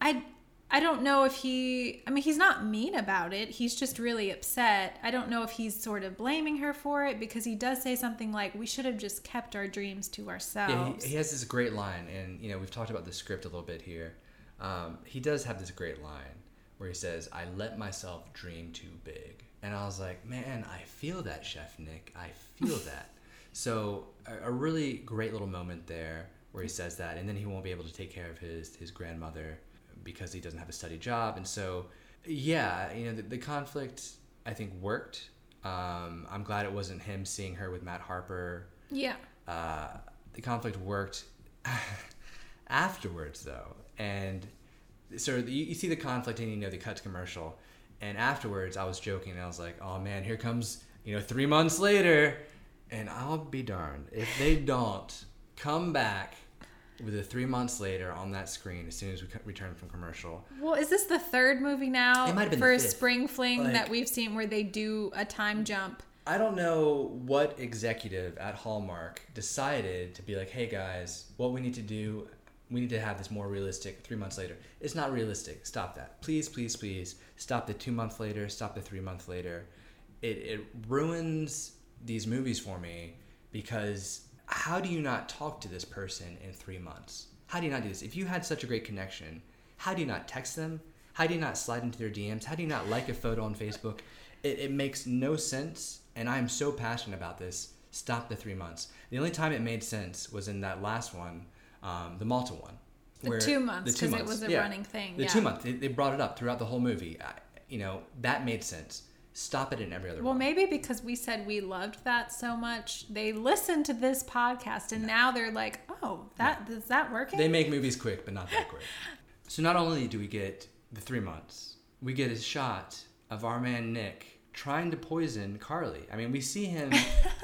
I I don't know if he I mean he's not mean about it. He's just really upset. I don't know if he's sort of blaming her for it because he does say something like we should have just kept our dreams to ourselves. Yeah, he, he has this great line, and you know we've talked about the script a little bit here. Um, he does have this great line where he says, "I let myself dream too big," and I was like, "Man, I feel that, Chef Nick. I feel that." So a, a really great little moment there where he says that, and then he won't be able to take care of his his grandmother because he doesn't have a steady job, and so yeah, you know the, the conflict I think worked. Um, I'm glad it wasn't him seeing her with Matt Harper. Yeah. Uh, the conflict worked afterwards though, and so you, you see the conflict and you know they cut to commercial, and afterwards I was joking and I was like, oh man, here comes you know three months later, and I'll be darned if they don't come back with a three months later on that screen as soon as we co- return from commercial. Well, is this the third movie now It might have been for the a spring fling Like- that we've seen where they do a time jump? I don't know what executive at Hallmark decided to be like, hey guys, what we need to do, we need to have this more realistic three months later. It's not realistic. Stop that. Please, please, please. Stop the two month later, stop the three month later. It, it ruins these movies for me because how do you not talk to this person in three months? How do you not do this? If you had such a great connection, how do you not text them? How do you not slide into their DMs? How do you not like a photo on Facebook? It, it makes no sense, and I'm so passionate about this. Stop the three months. The only time it made sense was in that last one, um, the Malta one. The two months, the two 'cause it was a running thing, The yeah. two months. They, they brought it up throughout the whole movie. I, you know, that made sense. Stop it in every other Well, one. maybe because we said we loved that so much, they listened to this podcast and now they're like, "Oh, that that is that working?" They make movies quick, but not that quick. so not only do we get the three months, we get a shot of our man Nick trying to poison Carly. I mean, we see him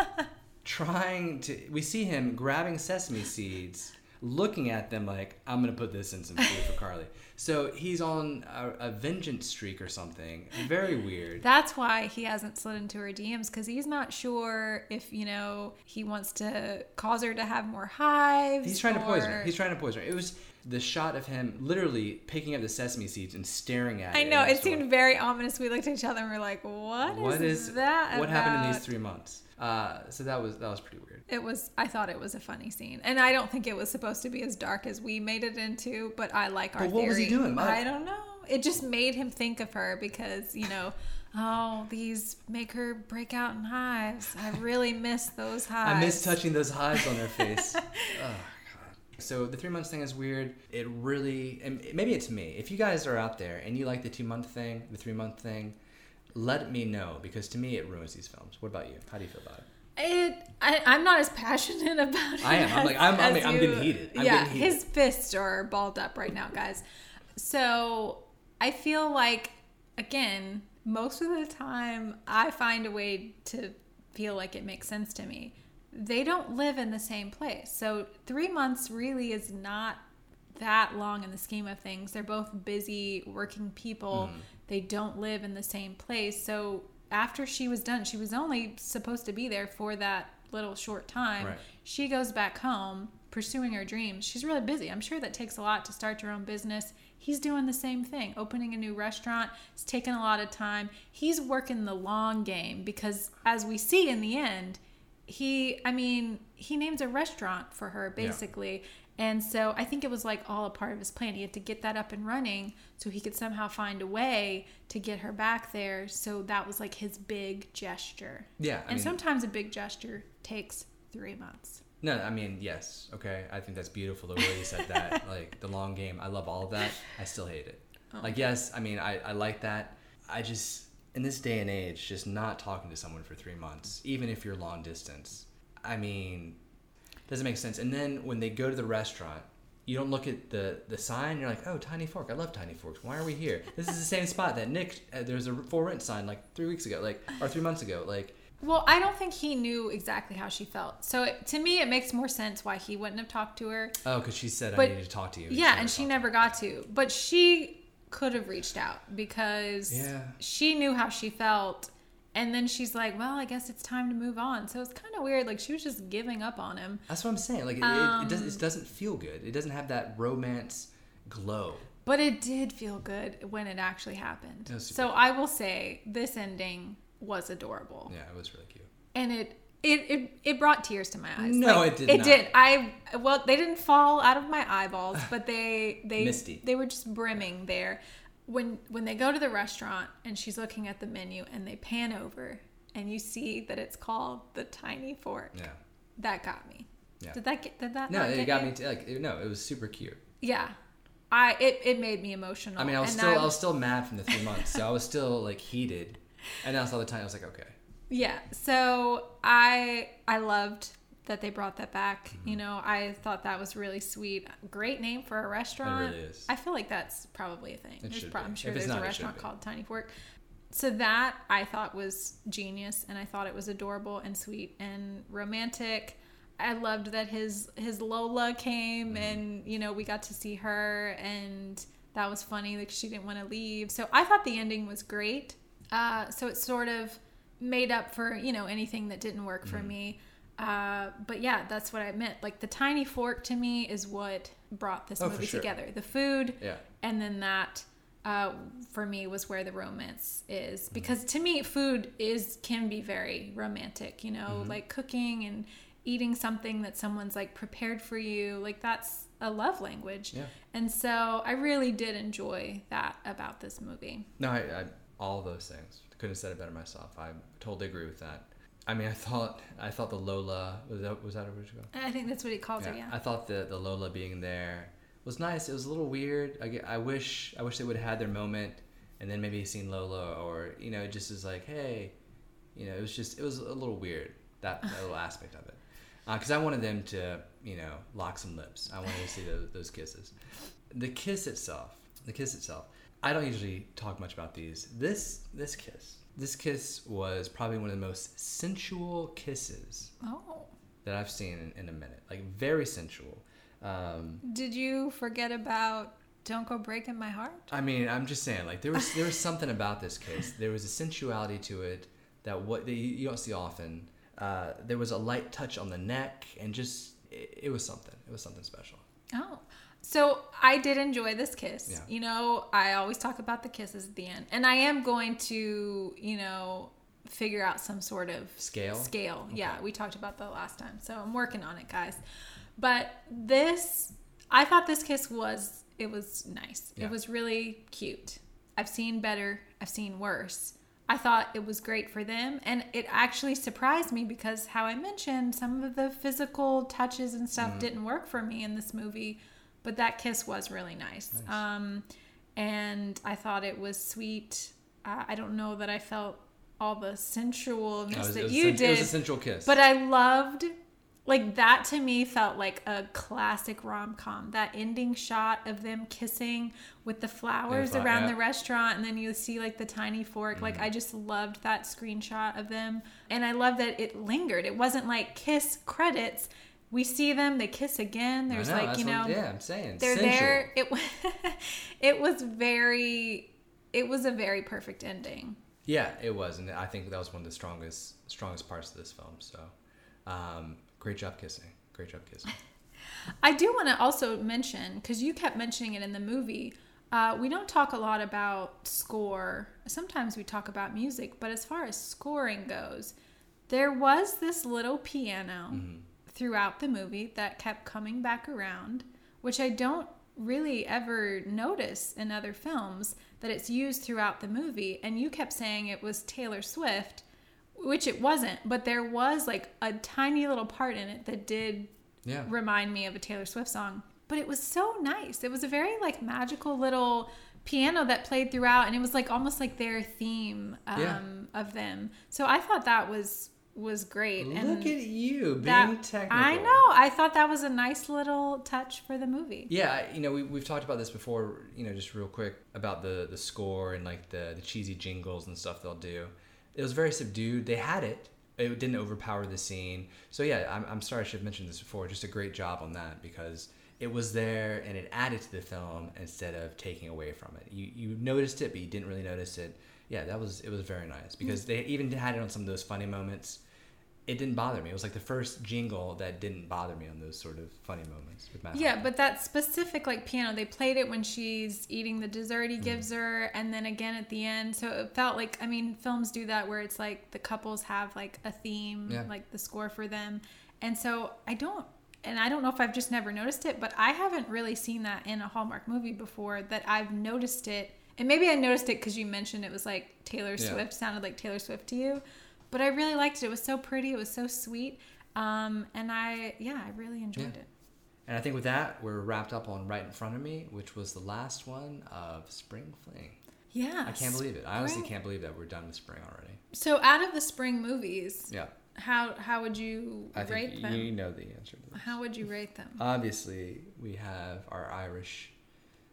trying to. We see him grabbing sesame seeds, looking at them like, "I'm gonna put this in some food for Carly." So he's on a, a vengeance streak or something. Very weird. That's why he hasn't slid into her DMs because he's not sure if you know he wants to cause her to have more hives. He's trying to poison her. He's trying to poison her. It was the shot of him literally picking up the sesame seeds and staring at it. I know it store. seemed very ominous. We looked at each other and we're like, "What is, what is that? What happened in these three months? Uh, so that was that was pretty weird. It was. I thought it was a funny scene, and I don't think it was supposed to be as dark as we made it into. But I like our But what was he doing? I- I don't know. It just made him think of her because you know, oh, these make her break out in hives. I really miss those hives. I miss touching those hives on her face. So the three months thing is weird. It really, and maybe it's me. If you guys are out there and you like the two month thing, the three month thing, let me know because to me it ruins these films. What about you? How do you feel about it? It. I, I'm not as passionate about it. I am. I'm like- I'm- I'm- as I'm getting heated. I'm yeah, getting heated. his fists are balled up right now, guys. So I feel like again, most of the time, I find a way to feel like it makes sense to me. They don't live in the same place, so three months really is not that long in the scheme of things. They're both busy working people. Mm-hmm. They don't live in the same place. So after she was done, she was only supposed to be there for that little short time. Right. She goes back home pursuing her dreams. She's really busy. I'm sure that takes a lot to start your own business. He's doing the same thing, opening a new restaurant. It's taken a lot of time. He's working the long game because, as we see in the end, he, I mean, he names a restaurant for her Yeah. basically. And so I think it was like all a part of his plan. He had to get that up and running so he could somehow find a way to get her back there. So that was like his big gesture. Yeah, I and mean- sometimes a big gesture takes three months. No, I mean yes. Okay, I think that's beautiful the way you said that. like the long game, I love all of that. I still hate it. Oh. Like yes, I mean I, I like that. I just in this day and age, just not talking to someone for three months, even if you're long distance. I mean, doesn't make sense. And then when they go to the restaurant, you don't look at the the sign. You're like, oh, Tiny Fork. I love Tiny Forks. Why are we here? This is the same spot that Nick. Uh, there's a for rent sign like three weeks ago, like or three months ago, like. Well, I don't think he knew exactly how she felt. So it, to me, it makes more sense why he wouldn't have talked to her. Oh, because she said I But- needed to talk to you. Yeah, and she never got to. But she could have reached out because Yeah. she knew how she felt And then she's like, "Well, I guess it's time to move on." So it's kind of weird. Like she was just giving up on him. That's what I'm saying. Like it, Um, it, it, doesn't, it doesn't feel good. It doesn't have that romance glow. But it did feel good when it actually happened. It So I will say this ending was adorable. Yeah, it was really cute. And it it, it it brought tears to my eyes. No, it did not. It not. did. I well, they didn't fall out of my eyeballs, but they they Misty. they were just brimming there. When when they go to the restaurant and she's looking at the menu and they pan over and you see that it's called the Tiny Fork. Yeah. That got me. Yeah. Did that get did that No, it got you? me. To, like no, it was super cute. Yeah. I it, it made me emotional. I mean, I was And still I was still mad from the three months, so I was still like heated. And then I saw the time, I was like, okay. Yeah. So I I loved that they brought that back. Mm-hmm. You know, I thought that was really sweet. Great name for a restaurant. really is. I feel like that's probably a thing. It be. I'm sure there's a not, it should restaurant called Tiny Fork. So that I thought was genius, and I thought it was adorable and sweet and romantic. I loved that his his Lola came, Mm-hmm. and you know we got to see her, and that was funny. Like she didn't want to leave, so I thought the ending was great. Uh, so it sort of made up for you know anything that didn't work Mm-hmm. for me. Uh, but yeah, that's what I meant. Like the tiny fork to me is what brought this Oh, movie sure. together. The food, Yeah. and then that uh, for me was where the romance is Mm-hmm. because to me food is can be very romantic. You know, Mm-hmm. like cooking and eating something that someone's like prepared for you. Like that's a love language. Yeah. And so I really did enjoy that about this movie. No, I, I all those things. Couldn't have said it better myself. I totally agree with that. I mean, I thought I thought the Lola was that was that original? I think that's what he calls her. Yeah. I thought the the Lola being there was nice. It was a little weird. I, I wish I wish they would have had their moment and then maybe seen Lola or you know it just is like hey, you know it was just it was a little weird that, that little aspect of it uh, because I wanted them to you know lock some lips. I wanted to see those, those kisses. The kiss itself, the kiss itself. I don't usually talk much about these. This this kiss, this kiss was probably one of the most sensual kisses oh. that I've seen in, in a minute. Like very sensual. Um, Did you forget about "Don't Go Breaking My Heart"? I mean, I'm just saying, like there was there was something about this kiss. There was a sensuality to it that what that you, you don't see often. Uh, there was a light touch on the neck, and just it, it was something. It was something special. Oh. So I did enjoy this kiss. Yeah. You know, I always talk about the kisses at the end. And I am going to, you know, figure out some sort of Scale? Scale. Yeah, we talked about that last time. So I'm working on it, guys. But this I thought this kiss was it was nice. Yeah. It was really cute. I've seen better, I've seen worse. I thought it was great for them and it actually surprised me because how I mentioned some of the physical touches and stuff Mm-hmm. didn't work for me in this movie, but that kiss was really nice. Nice. Um and I thought it was sweet. Uh, I don't know that I felt all the sensualness was- that you sen- did. It was a sensual kiss. But I loved like that to me felt like a classic rom-com. That ending shot of them kissing with the flowers flower- around yeah. the restaurant and then you see like the tiny fork. Like Mm-hmm. I just loved that screenshot of them. And I love that it lingered. It wasn't like kiss credits. We see them, they kiss again. There's know, like, you what- know, yeah, I'm saying they're sensual. there. It was it was very it was a very perfect ending. Yeah, it was, and I think that was one of the strongest strongest parts of this film. So, um, great job kissing. Great job kissing. I do want to also mention because you kept mentioning it in the movie. Uh, we don't talk a lot about score. Sometimes we talk about music, but as far as scoring goes, there was this little piano throughout the movie that kept coming back around, which I don't really ever notice in other films that it's used throughout the movie. And you kept saying it was Taylor Swift, which it wasn't, but there was like a tiny little part in it that did Yeah. remind me of a Taylor Swift song. But it was so nice. It was a very like magical little piano that played throughout, and it was like almost like their theme um, Yeah. of them. So I thought that was was great. and Look at you being that, technical. I know. I thought that was a nice little touch for the movie. Yeah, you know, we, we've talked about this before, you know, just real quick about the, the score and like the, the cheesy jingles and stuff they'll do. It was very subdued. They had it, it didn't overpower the scene. So, yeah, I'm, I'm sorry I should have mentioned this before. Just a great job on that because it was there and it added to the film instead of taking away from it. You, you noticed it, but you didn't really notice it. yeah, that was it was very nice because mm. they even had it on some of those funny moments. It didn't bother me. It was like the first jingle that didn't bother me on those sort of funny moments with Matt. Yeah, but that specific like piano, they played it when she's eating the dessert Mm. he gives her, and then again at the end. So it felt like I mean, films do that where it's like the couples have like a theme, Yeah. like the score for them, and so I don't, and I don't know if I've just never noticed it, but I haven't really seen that in a Hallmark movie before. That I've noticed it, and maybe I noticed it because you mentioned it was like Taylor Yeah. Swift sounded like Taylor Swift to you, but I really liked it. It was so pretty. It was so sweet. Um, and I, yeah, I really enjoyed Yeah. it. And I think with that, we're wrapped up on right in front of me, which was the last one of Spring Fling. Yeah. I can't believe it. I honestly Spring- can't believe that we're done with spring already. So, out of the spring movies, Yeah, how how would you I rate think them? you know the answer to this. How would you rate them? Obviously, we have our Irish.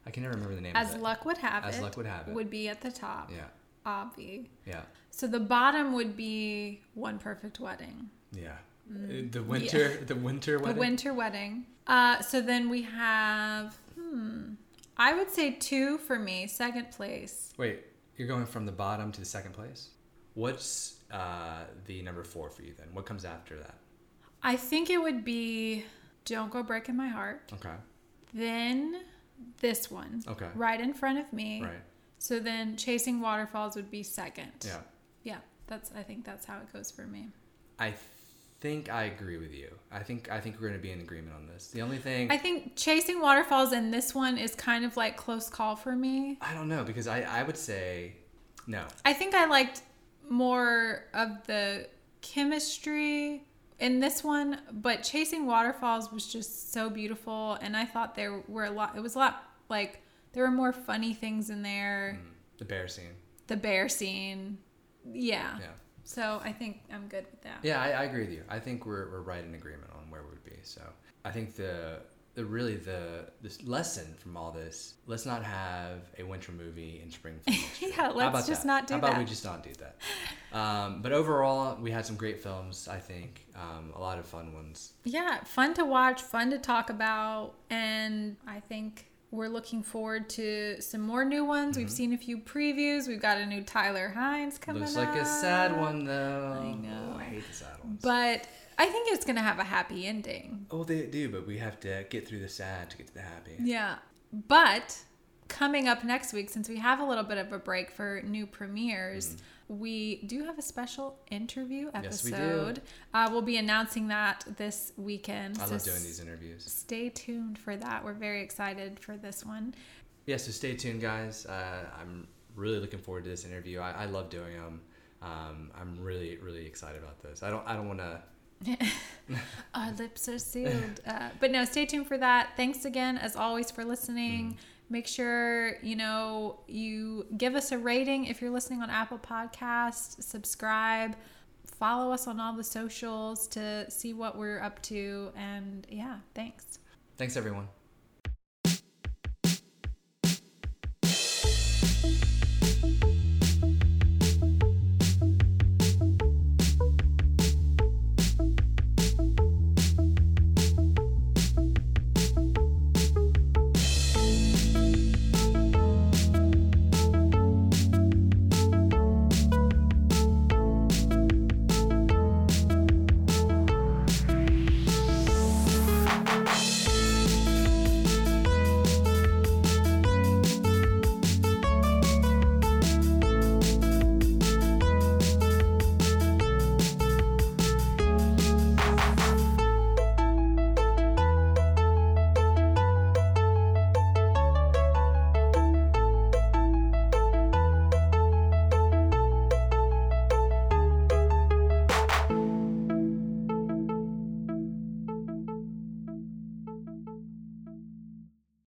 I can never remember the name. As of it. luck would have As it, luck would have it. would be at the top. Yeah, Obvi. yeah, So the bottom would be One Perfect Wedding. yeah. Uh, the winter, the winter wedding. The. Winter Wedding. Uh, so then we have, hmm, I would say two for me, second place. Wait, you're going from the bottom to the second place. What's uh, the number four for you then? What comes after that? I think it would be Don't Go Breaking My Heart. Okay. Then this one, Okay. right in front of me. Right. So then Chasing Waterfalls would be second. Yeah. Yeah, that's I think that's how it goes for me. I think I agree with you. I think I think we're going to be in agreement on this. The only thing I think Chasing Waterfalls and this one is kind of like close call for me. I don't know because I I would say no. I think I liked more of the chemistry in this one, but Chasing Waterfalls was just so beautiful and I thought there were a lot it was a lot like there were more funny things in there. Mm, The bear scene. The bear scene. Yeah. Yeah. So I think I'm good with that. Yeah, I, I agree with you. I think we're, we're right in agreement on where we would be. So I think the the really the this lesson from all this let's not have a winter movie in spring. film next year. Yeah, How let's just that? not do that. How about we just not do that? Um, but overall, we had some great films. I think um, a lot of fun ones. Yeah, fun to watch, fun to talk about, and I think we're looking forward to some more new ones. Mm-hmm. We've seen a few previews. We've got a new Tyler Hynes coming. Up. Looks like a sad one though. I know. Oh, I hate the sad ones. but I think it's gonna have a happy ending. oh, they do, but we have to get through the sad to get to the happy. Yeah, but coming up next week, since we have a little bit of a break for new premieres. We do have a special interview Mm-hmm. Yes, episode. we do. Uh, we'll be announcing that this weekend. I so love doing these interviews. Stay tuned for that. We're very excited for this one. yeah, so stay tuned, guys. Uh, I'm really looking forward to this interview. I, I love doing them. Um, I'm really, really excited about this. I don't, I don't want to. Our lips are sealed. Uh, but no, stay tuned for that. Thanks again, as always, for listening. Make sure you know you give us a rating if you're listening on Apple Podcast. Subscribe. Follow us on all the socials to see what we're up to. And yeah, thanks. Thanks, everyone.